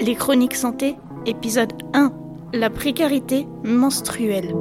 Les chroniques santé, épisode 1. La précarité menstruelle.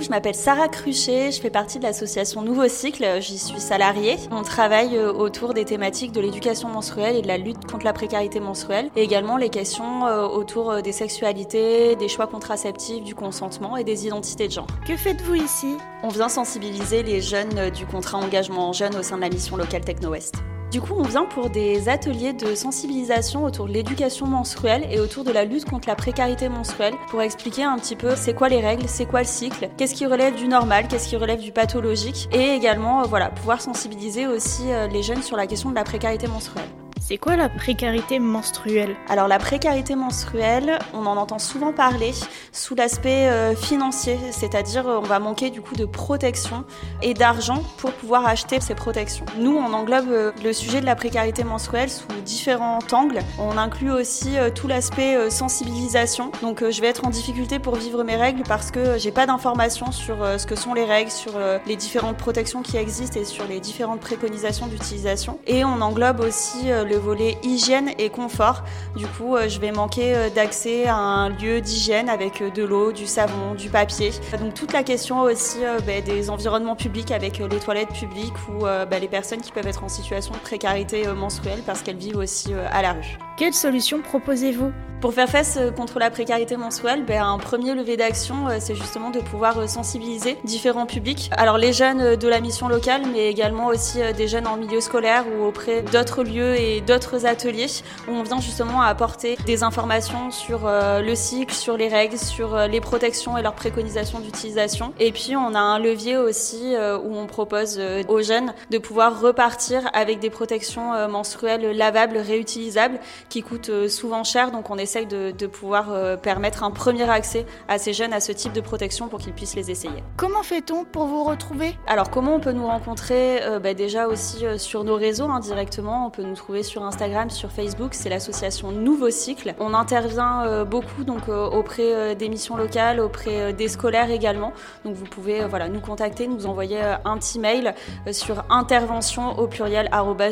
Je m'appelle Sarah Cruchet, je fais partie de l'association Nouveau Cycle, j'y suis salariée. On travaille euh, autour des thématiques de l'éducation menstruelle et de la lutte contre la précarité menstruelle, et également les questions euh, autour euh, des sexualités, des choix contraceptifs, du consentement et des identités de genre. Que faites-vous ici? On vient sensibiliser les jeunes du contrat engagement jeune au sein de la mission locale Techno-Ouest. Du coup, on vient pour des ateliers de sensibilisation autour de l'éducation menstruelle et autour de la lutte contre la précarité menstruelle pour expliquer un petit peu c'est quoi les règles, c'est quoi le cycle, qu'est-ce qui relève du normal, qu'est-ce qui relève du pathologique et également euh, voilà, pouvoir sensibiliser aussi euh, les jeunes sur la question de la précarité menstruelle. C'est quoi la précarité menstruelle? Alors la précarité menstruelle, on en entend souvent parler sous l'aspect euh, financier, c'est-à-dire euh, on va manquer du coup de protection et d'argent pour pouvoir acheter ces protections. Nous, on englobe euh, le sujet de la précarité menstruelle sous différents angles. On inclut aussi tout l'aspect sensibilisation. Donc je vais être en difficulté pour vivre mes règles parce que j'ai pas d'informations sur ce que sont les règles, sur les différentes protections qui existent et sur les différentes préconisations d'utilisation. Et on englobe aussi le volet hygiène et confort. Du coup, euh, je vais manquer euh, d'accès à un lieu d'hygiène avec euh, de l'eau, du savon, du papier. Donc toute la question aussi bah, des environnements publics avec les toilettes publiques ou bah, les personnes qui peuvent être en situation de précarité menstruelle parce qu'elles vivent aussi à la rue. Quelles solutions proposez-vous? Pour faire face euh, contre la précarité mensuelle, ben, un premier levier d'action, euh, c'est justement de pouvoir euh, sensibiliser différents publics. Alors les jeunes de la mission locale, mais également aussi des jeunes en milieu scolaire ou auprès d'autres lieux et d'autres ateliers où on vient justement apporter des informations sur le cycle, sur les règles, sur les protections et leurs préconisations d'utilisation. Et puis on a un levier aussi où on propose aux jeunes de pouvoir repartir avec des protections menstruelles lavables, réutilisables, qui coûtent souvent cher. Donc on essaye de, pouvoir euh, permettre un premier accès à ces jeunes à ce type de protection pour qu'ils puissent les essayer. Comment fait-on pour vous retrouver? Alors comment on peut nous rencontrer euh, bah, Déjà aussi euh, sur nos réseaux indirectement. directement, on peut nous trouver sur Instagram, sur Facebook, c'est l'association Nouveau Cycle. On intervient beaucoup donc auprès des missions locales, auprès des scolaires également. Donc vous pouvez voilà, nous contacter, nous envoyer un petit mail sur intervention au pluriel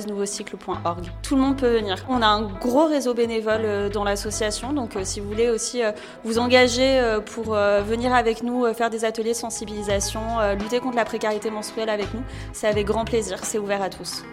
nouveaucycle.org. Tout le monde peut venir. On a un gros réseau bénévole dans l'association donc euh, si vous voulez aussi euh, vous engager euh, pour venir avec nous faire des ateliers de sensibilisation, lutter contre la précarité menstruelle avec nous, c'est avec grand plaisir, c'est ouvert à tous.